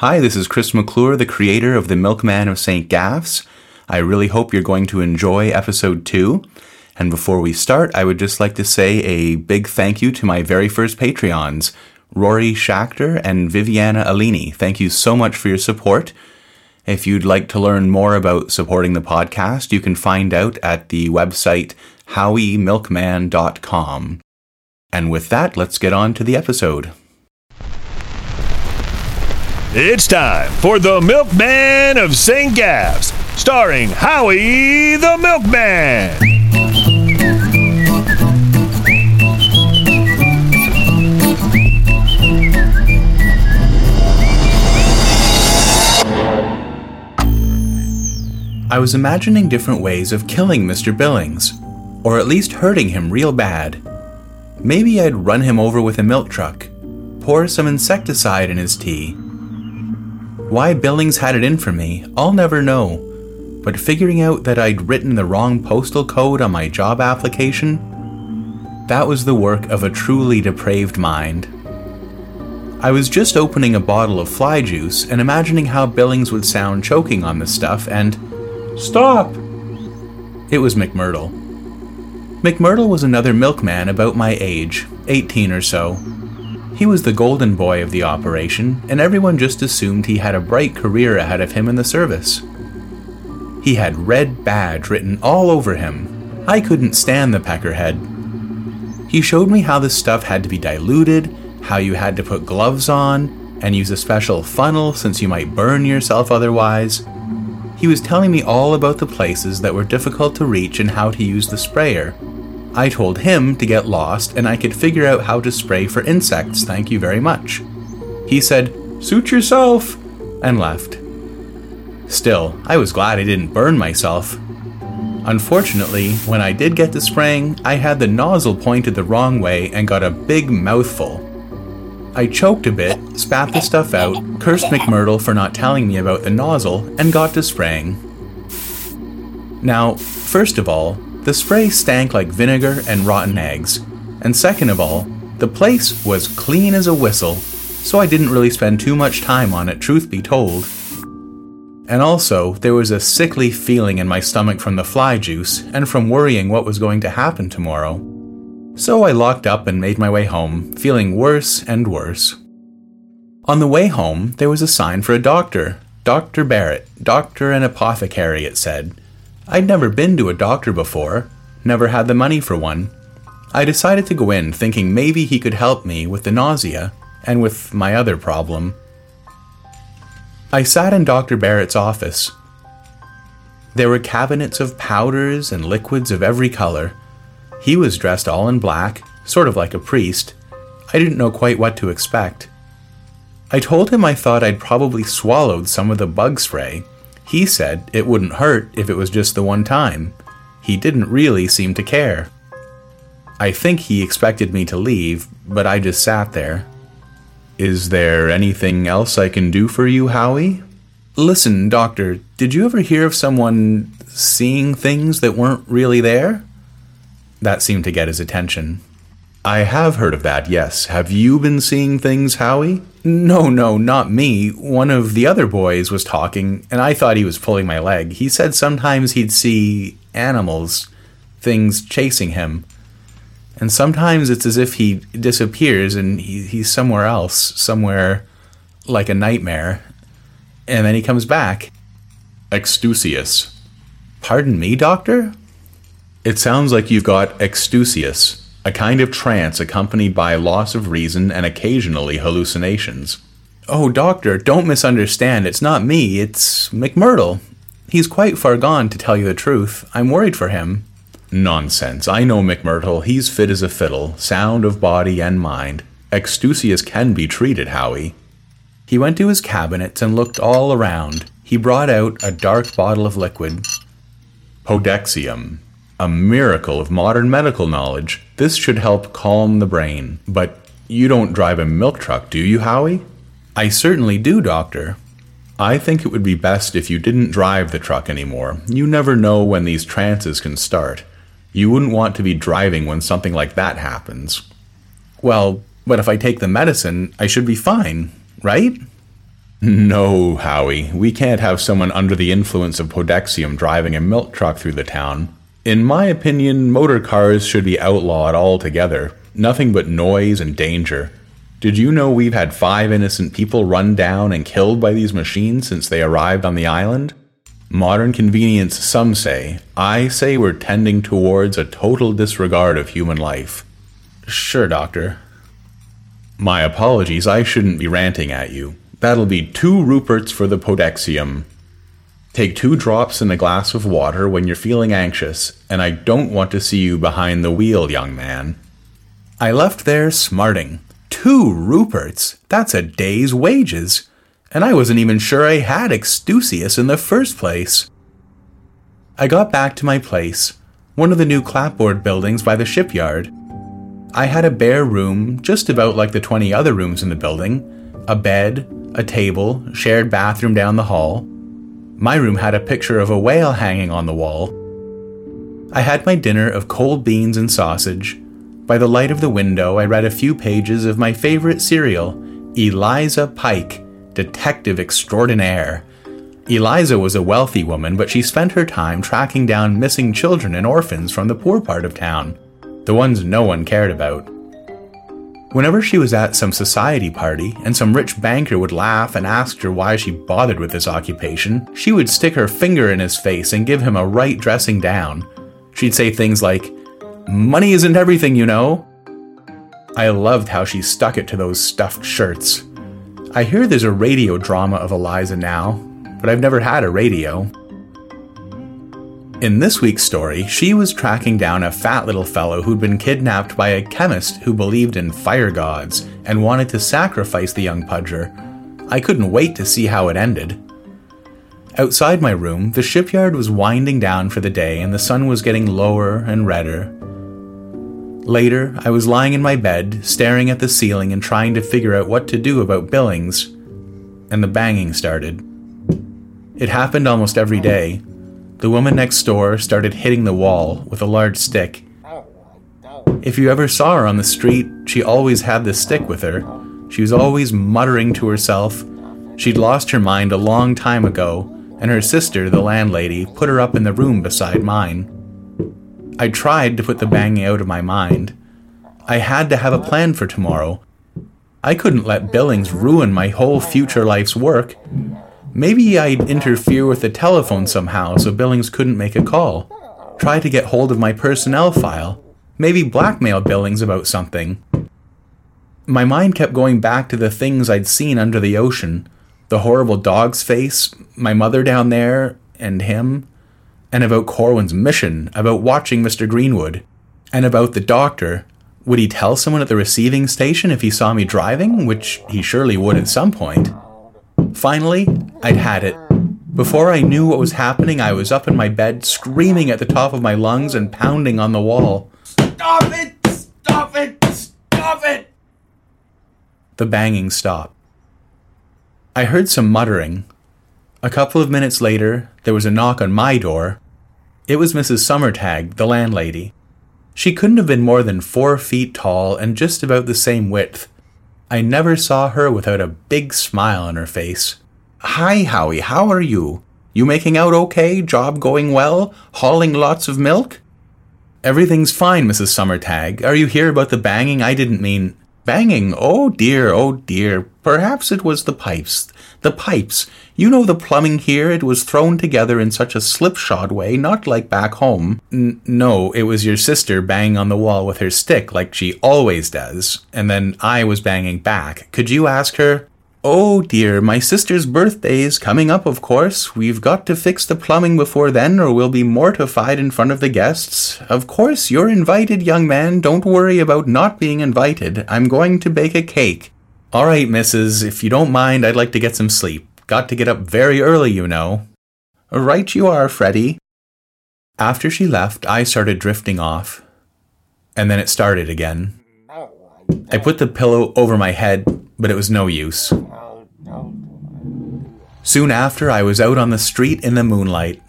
Hi, this is Chris McClure, the creator of The Milkman of St. Gaff's. I really hope you're going to enjoy episode two. And before we start, I would just like to say a big thank you to my very first Patreons, Rory Schachter and Viviana Alini. Thank you so much for your support. If you'd like to learn more about supporting the podcast, you can find out at the website howiemilkman.com. And with that, let's get on to the episode. It's time for The Milkman of St. Gaff's, starring Howie the Milkman. I was imagining different ways of killing Mr. Billings, or at least hurting him real bad. Maybe I'd run him over with a milk truck, pour some insecticide in his tea. Why Billings had it in for me, I'll never know, but figuring out that I'd written the wrong postal code on my job application, that was the work of a truly depraved mind. I was just opening a bottle of fly juice and imagining how Billings would sound choking on the stuff and Stop! It was McMurdo. McMurdo was another milkman about my age, 18 or so. He was the golden boy of the operation, and everyone just assumed he had a bright career ahead of him in the service. He had red badge written all over him. I couldn't stand the peckerhead. He showed me how the stuff had to be diluted, how you had to put gloves on, and use a special funnel since you might burn yourself otherwise. He was telling me all about the places that were difficult to reach and how to use the sprayer. I told him to get lost and I could figure out how to spray for insects, thank you very much. He said, Suit yourself, and left. Still, I was glad I didn't burn myself. Unfortunately, when I did get to spraying, I had the nozzle pointed the wrong way and got a big mouthful. I choked a bit, spat the stuff out, cursed McMurdo for not telling me about the nozzle, and got to spraying. Now, first of all, the spray stank like vinegar and rotten eggs, and second of all, the place was clean as a whistle, so I didn't really spend too much time on it, truth be told. And also, there was a sickly feeling in my stomach from the fly juice and from worrying what was going to happen tomorrow. So I locked up and made my way home, feeling worse and worse. On the way home, there was a sign for a doctor. Dr. Barrett, doctor and apothecary, it said. I'd never been to a doctor before, never had the money for one. I decided to go in thinking maybe he could help me with the nausea and with my other problem. I sat in Dr. Barrett's office. There were cabinets of powders and liquids of every color. He was dressed all in black, sort of like a priest. I didn't know quite what to expect. I told him I thought I'd probably swallowed some of the bug spray. He said it wouldn't hurt if it was just the one time. He didn't really seem to care. I think he expected me to leave, but I just sat there. Is there anything else I can do for you, Howie? Listen, Doctor, did you ever hear of someone seeing things that weren't really there? That seemed to get his attention. I have heard of that, yes. Have you been seeing things, Howie? No, no, not me. One of the other boys was talking, and I thought he was pulling my leg. He said sometimes he'd see animals, things chasing him. And sometimes it's as if he disappears and he, he's somewhere else, somewhere like a nightmare. And then he comes back. Extusius. Pardon me, doctor? It sounds like you've got extusius, a kind of trance accompanied by loss of reason and occasionally hallucinations. Oh, doctor, don't misunderstand. It's not me, it's McMurdo. He's quite far gone, to tell you the truth. I'm worried for him. Nonsense. I know McMurdo. He's fit as a fiddle, sound of body and mind. Extusius can be treated, Howie. He went to his cabinet and looked all around. He brought out a dark bottle of liquid. Podexium. A miracle of modern medical knowledge. This should help calm the brain. But you don't drive a milk truck, do you, Howie? I certainly do, Doctor. I think it would be best if you didn't drive the truck anymore. You never know when these trances can start. You wouldn't want to be driving when something like that happens. Well, but if I take the medicine, I should be fine, right? No, Howie. We can't have someone under the influence of podexium driving a milk truck through the town. In my opinion, motor cars should be outlawed altogether. Nothing but noise and danger. Did you know we've had five innocent people run down and killed by these machines since they arrived on the island? Modern convenience, some say. I say we're tending towards a total disregard of human life. Sure, Doctor. My apologies, I shouldn't be ranting at you. That'll be two Ruperts for the Podexium. Take two drops in a glass of water when you're feeling anxious, and I don't want to see you behind the wheel, young man. I left there smarting. Two Ruperts? That's a day's wages and I wasn't even sure I had Extusius in the first place. I got back to my place, one of the new clapboard buildings by the shipyard. I had a bare room, just about like the 20 other rooms in the building, a bed, a table, shared bathroom down the hall. My room had a picture of a whale hanging on the wall. I had my dinner of cold beans and sausage. By the light of the window, I read a few pages of my favorite serial, Eliza Pike detective extraordinaire. Eliza was a wealthy woman, but she spent her time tracking down missing children and orphans from the poor part of town, the ones no one cared about. Whenever she was at some society party and some rich banker would laugh and ask her why she bothered with this occupation, she would stick her finger in his face and give him a right dressing down. She'd say things like, Money isn't everything, you know. I loved how she stuck it to those stuffed shirts. I hear there's a radio drama of Eliza now, but I've never had a radio. In this week's story, she was tracking down a fat little fellow who'd been kidnapped by a chemist who believed in fire gods and wanted to sacrifice the young pudger. I couldn't wait to see how it ended. Outside my room, the shipyard was winding down for the day and the sun was getting lower and redder. Later, I was lying in my bed, staring at the ceiling and trying to figure out what to do about Billings, and the banging started. It happened almost every day. The woman next door started hitting the wall with a large stick. If you ever saw her on the street, she always had the stick with her. She was always muttering to herself. She'd lost her mind a long time ago, and her sister, the landlady, put her up in the room beside mine. I tried to put the banging out of my mind. I had to have a plan for tomorrow. I couldn't let Billings ruin my whole future life's work. Maybe I'd interfere with the telephone somehow so Billings couldn't make a call. Try to get hold of my personnel file. Maybe blackmail Billings about something. My mind kept going back to the things I'd seen under the ocean the horrible dog's face, my mother down there, and him and about Corwin's mission, about watching Mr. Greenwood, and about the doctor. Would he tell someone at the receiving station if he saw me driving, which he surely would at some point? Finally, I'd had it. Before I knew what was happening, I was up in my bed, screaming at the top of my lungs and pounding on the wall. Stop it! Stop it! Stop it! The banging stopped. I heard some muttering. A couple of minutes later, there was a knock on my door. It was Mrs. Summertag, the landlady. She couldn't have been more than four feet tall and just about the same width. I never saw her without a big smile on her face. Hi, Howie, how are you? You making out okay? Job going well? Hauling lots of milk? Everything's fine, Mrs. Summertag. Are you here about the banging? I didn't mean. Banging? Oh dear, oh dear. Perhaps it was the pipes. The pipes. You know the plumbing here, it was thrown together in such a slipshod way, not like back home. N- no, it was your sister banging on the wall with her stick like she always does, and then I was banging back. Could you ask her? Oh dear, my sister's birthday is coming up, of course. We've got to fix the plumbing before then, or we'll be mortified in front of the guests. Of course, you're invited, young man. Don't worry about not being invited. I'm going to bake a cake. All right, missus, if you don't mind, I'd like to get some sleep. Got to get up very early, you know. Right you are, Freddie. After she left, I started drifting off. And then it started again. I put the pillow over my head, but it was no use. Soon after, I was out on the street in the moonlight.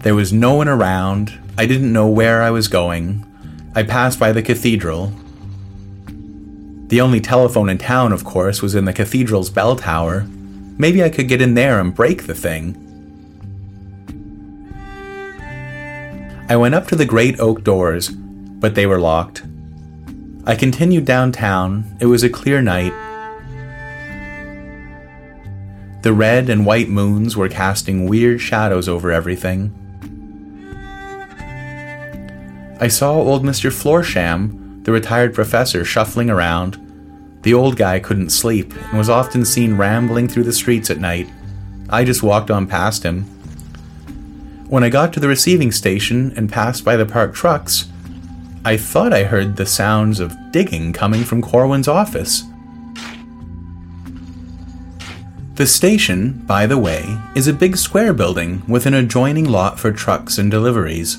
There was no one around. I didn't know where I was going. I passed by the cathedral. The only telephone in town, of course, was in the cathedral's bell tower. Maybe I could get in there and break the thing. I went up to the great oak doors, but they were locked. I continued downtown. It was a clear night. The red and white moons were casting weird shadows over everything. I saw old Mr. Florsham, the retired professor, shuffling around. The old guy couldn't sleep and was often seen rambling through the streets at night. I just walked on past him. When I got to the receiving station and passed by the parked trucks, I thought I heard the sounds of digging coming from Corwin's office. The station, by the way, is a big square building with an adjoining lot for trucks and deliveries.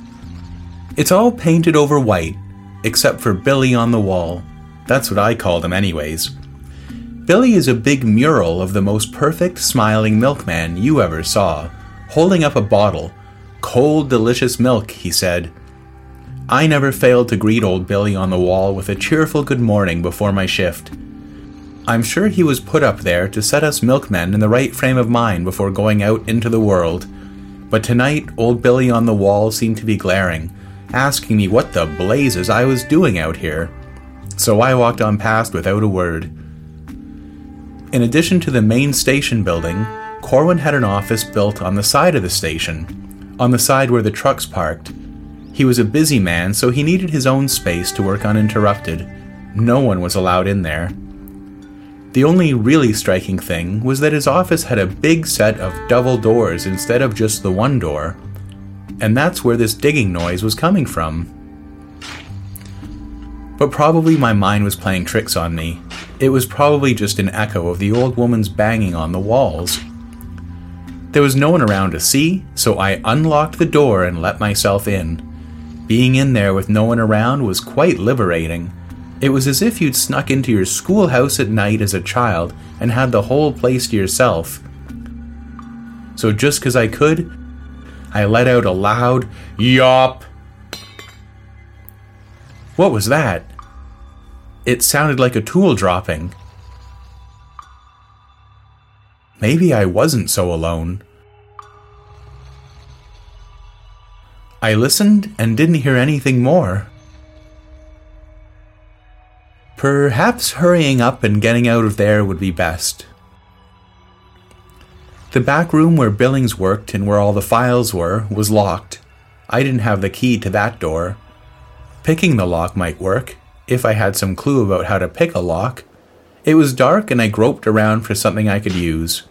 It's all painted over white, except for Billy on the wall. That's what I called him, anyways. Billy is a big mural of the most perfect smiling milkman you ever saw, holding up a bottle. Cold, delicious milk, he said. I never failed to greet old Billy on the wall with a cheerful good morning before my shift. I'm sure he was put up there to set us milkmen in the right frame of mind before going out into the world. But tonight, old Billy on the wall seemed to be glaring, asking me what the blazes I was doing out here. So I walked on past without a word. In addition to the main station building, Corwin had an office built on the side of the station, on the side where the trucks parked. He was a busy man, so he needed his own space to work uninterrupted. No one was allowed in there. The only really striking thing was that his office had a big set of double doors instead of just the one door, and that's where this digging noise was coming from. But probably my mind was playing tricks on me. It was probably just an echo of the old woman's banging on the walls. There was no one around to see, so I unlocked the door and let myself in. Being in there with no one around was quite liberating. It was as if you'd snuck into your schoolhouse at night as a child and had the whole place to yourself. So just 'cause I could, I let out a loud yawp. What was that? It sounded like a tool dropping. Maybe I wasn't so alone. I listened and didn't hear anything more. Perhaps hurrying up and getting out of there would be best. The back room where Billings worked and where all the files were was locked. I didn't have the key to that door. Picking the lock might work, if I had some clue about how to pick a lock. It was dark and I groped around for something I could use.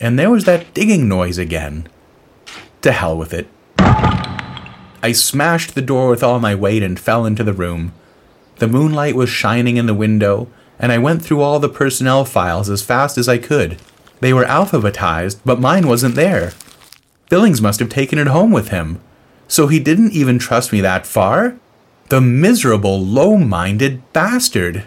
And there was that digging noise again. To hell with it. I smashed the door with all my weight and fell into the room. The moonlight was shining in the window, and I went through all the personnel files as fast as I could. They were alphabetized, but mine wasn't there. Billings must have taken it home with him. So he didn't even trust me that far? The miserable, low minded bastard.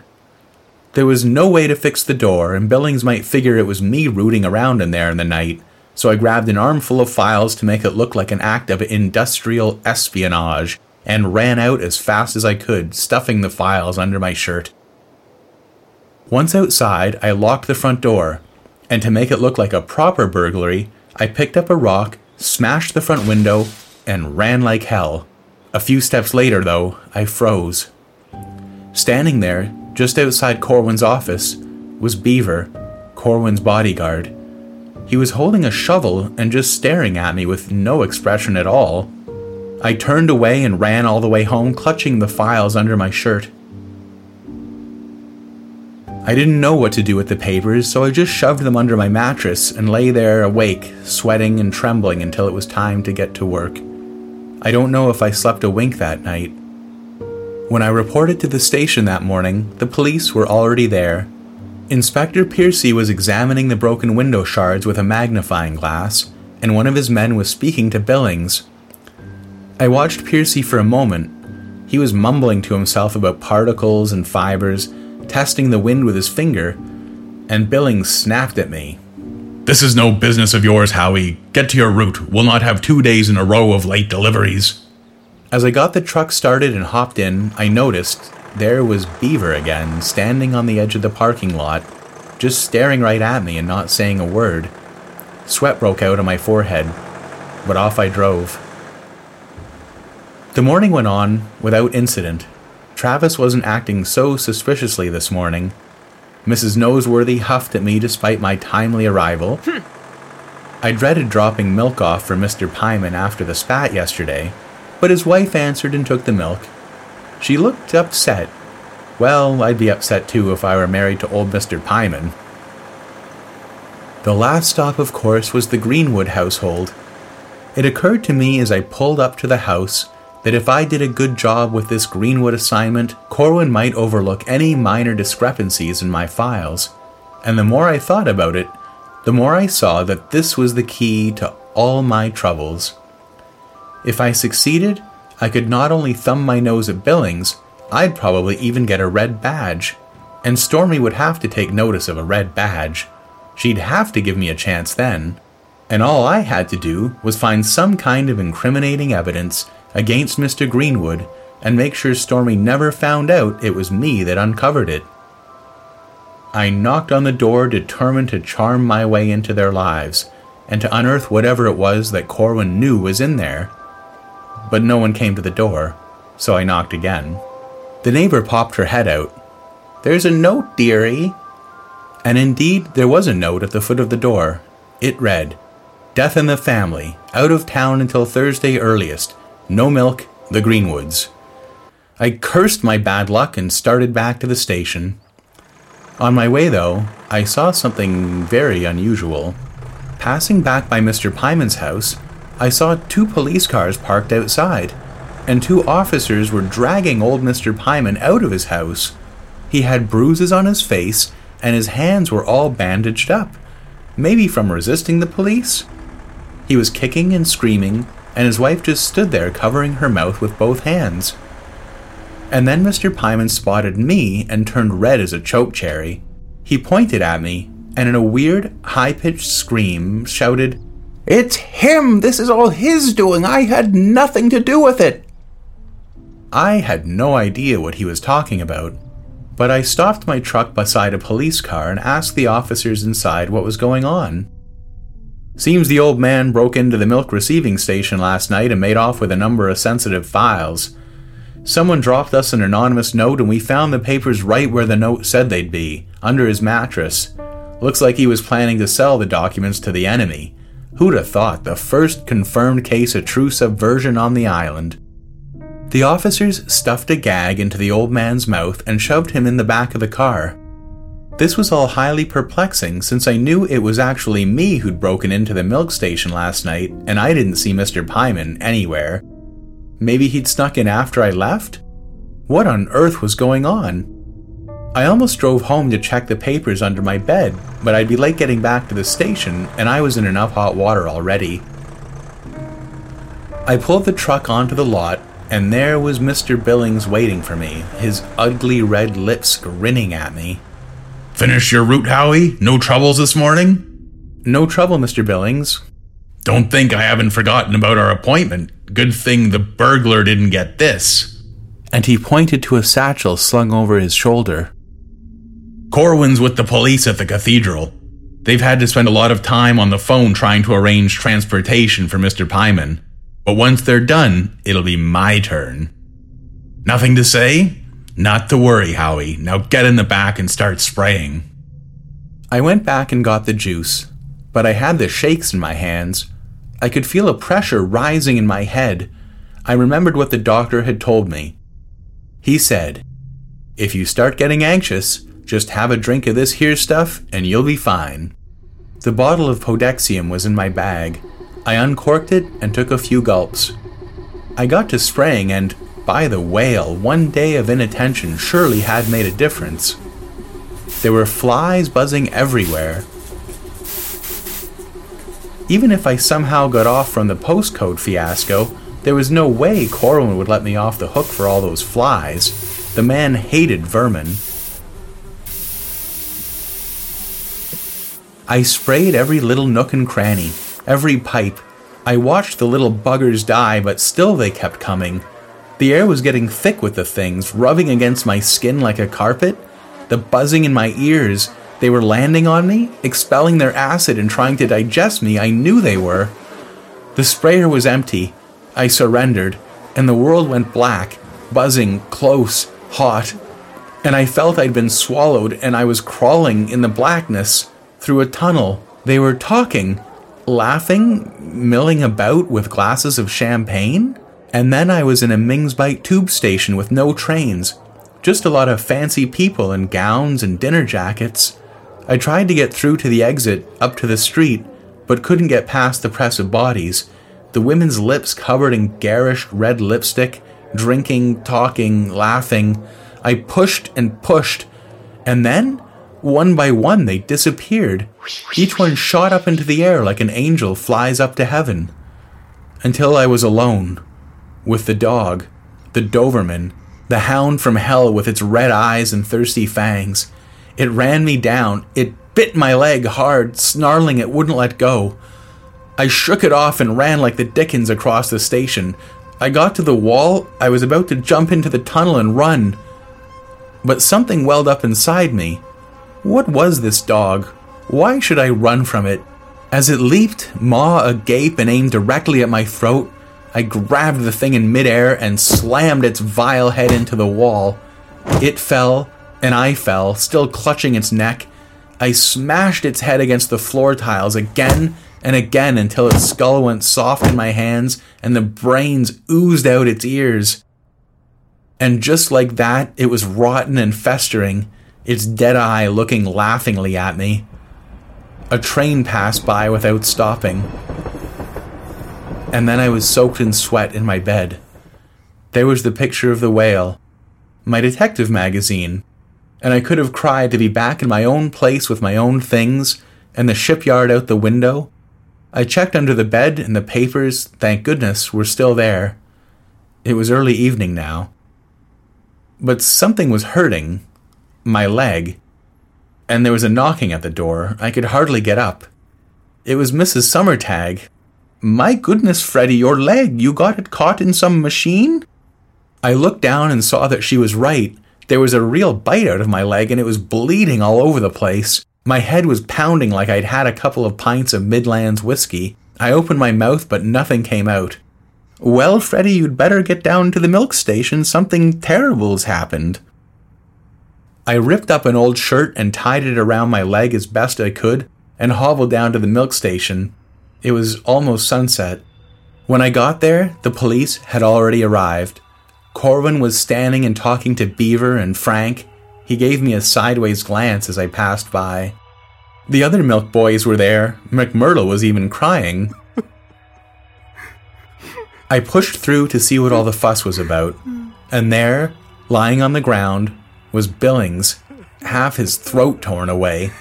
There was no way to fix the door, and Billings might figure it was me rooting around in there in the night, so I grabbed an armful of files to make it look like an act of industrial espionage and ran out as fast as I could, stuffing the files under my shirt. Once outside, I locked the front door, and to make it look like a proper burglary, I picked up a rock, smashed the front window, and ran like hell. A few steps later, though, I froze. Standing there, just outside Corwin's office, was Beaver, Corwin's bodyguard. He was holding a shovel and just staring at me with no expression at all. I turned away and ran all the way home, clutching the files under my shirt. I didn't know what to do with the papers, so I just shoved them under my mattress and lay there awake, sweating and trembling until it was time to get to work. I don't know if I slept a wink that night. When I reported to the station that morning, the police were already there. Inspector Piercy was examining the broken window shards with a magnifying glass, and one of his men was speaking to Billings, I watched Piercy for a moment. He was mumbling to himself about particles and fibers, testing the wind with his finger, and Billings snapped at me. This is no business of yours, Howie. Get to your route. We'll not have two days in a row of late deliveries. As I got the truck started and hopped in, I noticed there was Beaver again, standing on the edge of the parking lot, just staring right at me and not saying a word. Sweat broke out on my forehead, but off I drove. The morning went on without incident. Travis wasn't acting so suspiciously this morning. Mrs. Noseworthy huffed at me despite my timely arrival. I dreaded dropping milk off for Mr. Pyman after the spat yesterday, but his wife answered and took the milk. She looked upset. Well, I'd be upset too if I were married to old Mr. Pyman. The last stop, of course, was the Greenwood household. It occurred to me as I pulled up to the house that if I did a good job with this Greenwood assignment, Corwin might overlook any minor discrepancies in my files. And the more I thought about it, the more I saw that this was the key to all my troubles. If I succeeded, I could not only thumb my nose at Billings, I'd probably even get a red badge. And Stormy would have to take notice of a red badge. She'd have to give me a chance then. And all I had to do was find some kind of incriminating evidence against Mr. Greenwood and make sure Stormy never found out it was me that uncovered it. I knocked on the door, determined to charm my way into their lives and to unearth whatever it was that Corwin knew was in there. But no one came to the door, so I knocked again. The neighbor popped her head out. There's a note, dearie. And indeed, there was a note at the foot of the door. It read, Death in the family, out of town until Thursday earliest. No milk, the Greenwoods. I cursed my bad luck and started back to the station. On my way, though, I saw something very unusual. Passing back by Mr. Pyman's house, I saw two police cars parked outside, and two officers were dragging old Mr. Pyman out of his house. He had bruises on his face, and his hands were all bandaged up, maybe from resisting the police. He was kicking and screaming, and his wife just stood there covering her mouth with both hands. And then Mr. Pyman spotted me and turned red as a choke cherry. He pointed at me and in a weird, high pitched scream shouted, It's him! This is all his doing! I had nothing to do with it! I had no idea what he was talking about, but I stopped my truck beside a police car and asked the officers inside what was going on. Seems the old man broke into the milk receiving station last night and made off with a number of sensitive files. Someone dropped us an anonymous note and we found the papers right where the note said they'd be, under his mattress. Looks like he was planning to sell the documents to the enemy. Who'd have thought the first confirmed case of true subversion on the island? The officers stuffed a gag into the old man's mouth and shoved him in the back of the car. This was all highly perplexing since I knew it was actually me who'd broken into the milk station last night and I didn't see Mr. Pyman anywhere. Maybe he'd snuck in after I left? What on earth was going on? I almost drove home to check the papers under my bed, but I'd be late getting back to the station and I was in enough hot water already. I pulled the truck onto the lot and there was Mr. Billings waiting for me, his ugly red lips grinning at me. Finish your route, Howie? No troubles this morning? No trouble, Mr. Billings. Don't think I haven't forgotten about our appointment. Good thing the burglar didn't get this. And he pointed to a satchel slung over his shoulder. Corwin's with the police at the cathedral. They've had to spend a lot of time on the phone trying to arrange transportation for Mr. Pyman. But once they're done, it'll be my turn. Nothing to say? Not to worry, Howie. Now get in the back and start spraying. I went back and got the juice, but I had the shakes in my hands. I could feel a pressure rising in my head. I remembered what the doctor had told me. He said, If you start getting anxious, just have a drink of this here stuff and you'll be fine. The bottle of Podexium was in my bag. I uncorked it and took a few gulps. I got to spraying, and by the whale, one day of inattention surely had made a difference. There were flies buzzing everywhere. Even if I somehow got off from the postcode fiasco, there was no way Corwin would let me off the hook for all those flies. The man hated vermin. I sprayed every little nook and cranny, every pipe. I watched the little buggers die, but still they kept coming. The air was getting thick with the things, rubbing against my skin like a carpet. The buzzing in my ears, they were landing on me, expelling their acid and trying to digest me. I knew they were. The sprayer was empty. I surrendered, and the world went black, buzzing, close, hot. And I felt I'd been swallowed, and I was crawling in the blackness through a tunnel. They were talking, laughing, milling about with glasses of champagne. And then I was in a Mingsbite tube station with no trains, just a lot of fancy people in gowns and dinner jackets. I tried to get through to the exit up to the street, but couldn't get past the press of bodies. The women's lips covered in garish red lipstick, drinking, talking, laughing. I pushed and pushed, and then, one by one, they disappeared. Each one shot up into the air like an angel flies up to heaven. Until I was alone with the dog, the Doberman, the hound from hell with its red eyes and thirsty fangs. It ran me down. It bit my leg hard, snarling it wouldn't let go. I shook it off and ran like the Dickens across the station. I got to the wall. I was about to jump into the tunnel and run. But something welled up inside me. What was this dog? Why should I run from it? As it leaped, maw agape and aimed directly at my throat, I grabbed the thing in midair and slammed its vile head into the wall. It fell, and I fell, still clutching its neck. I smashed its head against the floor tiles again and again until its skull went soft in my hands and the brains oozed out its ears. And just like that, it was rotten and festering, its dead eye looking laughingly at me. A train passed by without stopping and then I was soaked in sweat in my bed. There was the picture of the whale, my detective magazine, and I could have cried to be back in my own place with my own things, and the shipyard out the window. I checked under the bed, and the papers, thank goodness, were still there. It was early evening now. But something was hurting my leg, and there was a knocking at the door. I could hardly get up. It was Mrs. Summertag, my goodness, Freddy, your leg, you got it caught in some machine? I looked down and saw that she was right. There was a real bite out of my leg and it was bleeding all over the place. My head was pounding like I'd had a couple of pints of Midlands whiskey. I opened my mouth, but nothing came out. Well, Freddy, you'd better get down to the milk station. Something terrible's happened. I ripped up an old shirt and tied it around my leg as best I could and hobbled down to the milk station. It was almost sunset. When I got there, the police had already arrived. Corwin was standing and talking to Beaver and Frank. He gave me a sideways glance as I passed by. The other milk boys were there. McMurdo was even crying. I pushed through to see what all the fuss was about, and there, lying on the ground, was Billings, half his throat torn away,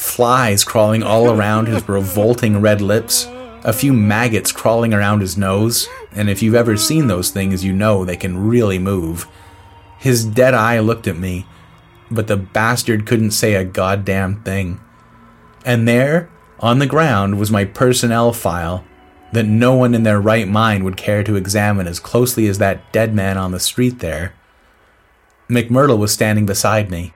flies crawling all around his revolting red lips, a few maggots crawling around his nose, and if you've ever seen those things, you know they can really move. His dead eye looked at me. but the bastard couldn't say a goddamn thing. And there, on the ground, was my personnel file that no one in their right mind would care to examine as closely as that dead man on the street there. McMurdo was standing beside me.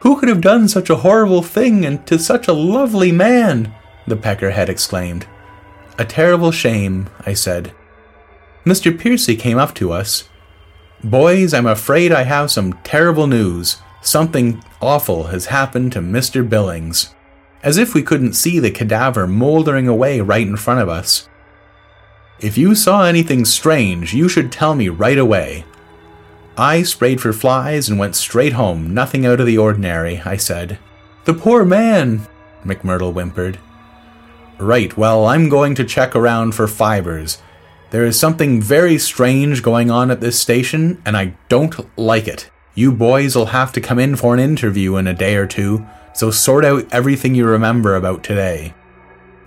Who could have done such a horrible thing and to such a lovely man? the peckerhead exclaimed. A terrible shame, I said. Mr. Piercy came up to us. Boys, I'm afraid I have some terrible news. Something awful has happened to Mr. Billings. As if we couldn't see the cadaver mouldering away right in front of us. If you saw anything strange, you should tell me right away. I sprayed for flies and went straight home, nothing out of the ordinary, I said. The poor man, McMurdo whimpered. Right, well, I'm going to check around for fibers. There is something very strange going on at this station, and I don't like it. You boys'll have to come in for an interview in a day or two, so sort out everything you remember about today.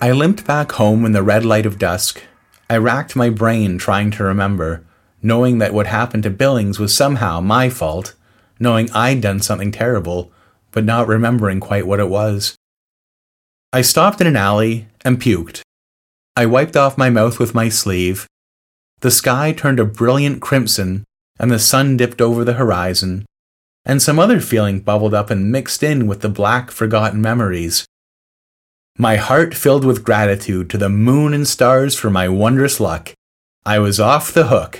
I limped back home in the red light of dusk. I racked my brain trying to remember, knowing that what happened to Billings was somehow my fault, knowing I'd done something terrible, but not remembering quite what it was. I stopped in an alley and puked. I wiped off my mouth with my sleeve. The sky turned a brilliant crimson, and the sun dipped over the horizon, and some other feeling bubbled up and mixed in with the black, forgotten memories. My heart filled with gratitude to the moon and stars for my wondrous luck. I was off the hook.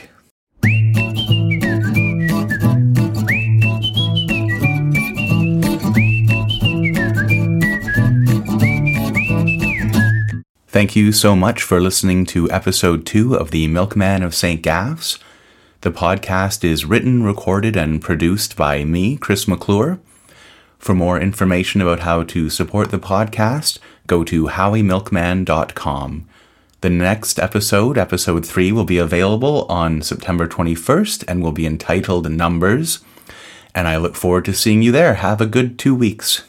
Thank you so much for listening to episode two of The Milkman of St. Gaff's. The podcast is written, recorded, and produced by me, Chris McClure. For more information about how to support the podcast, go to howiemilkman.com. The next episode, episode three, will be available on September 21st and will be entitled Numbers. And I look forward to seeing you there. Have a good two weeks.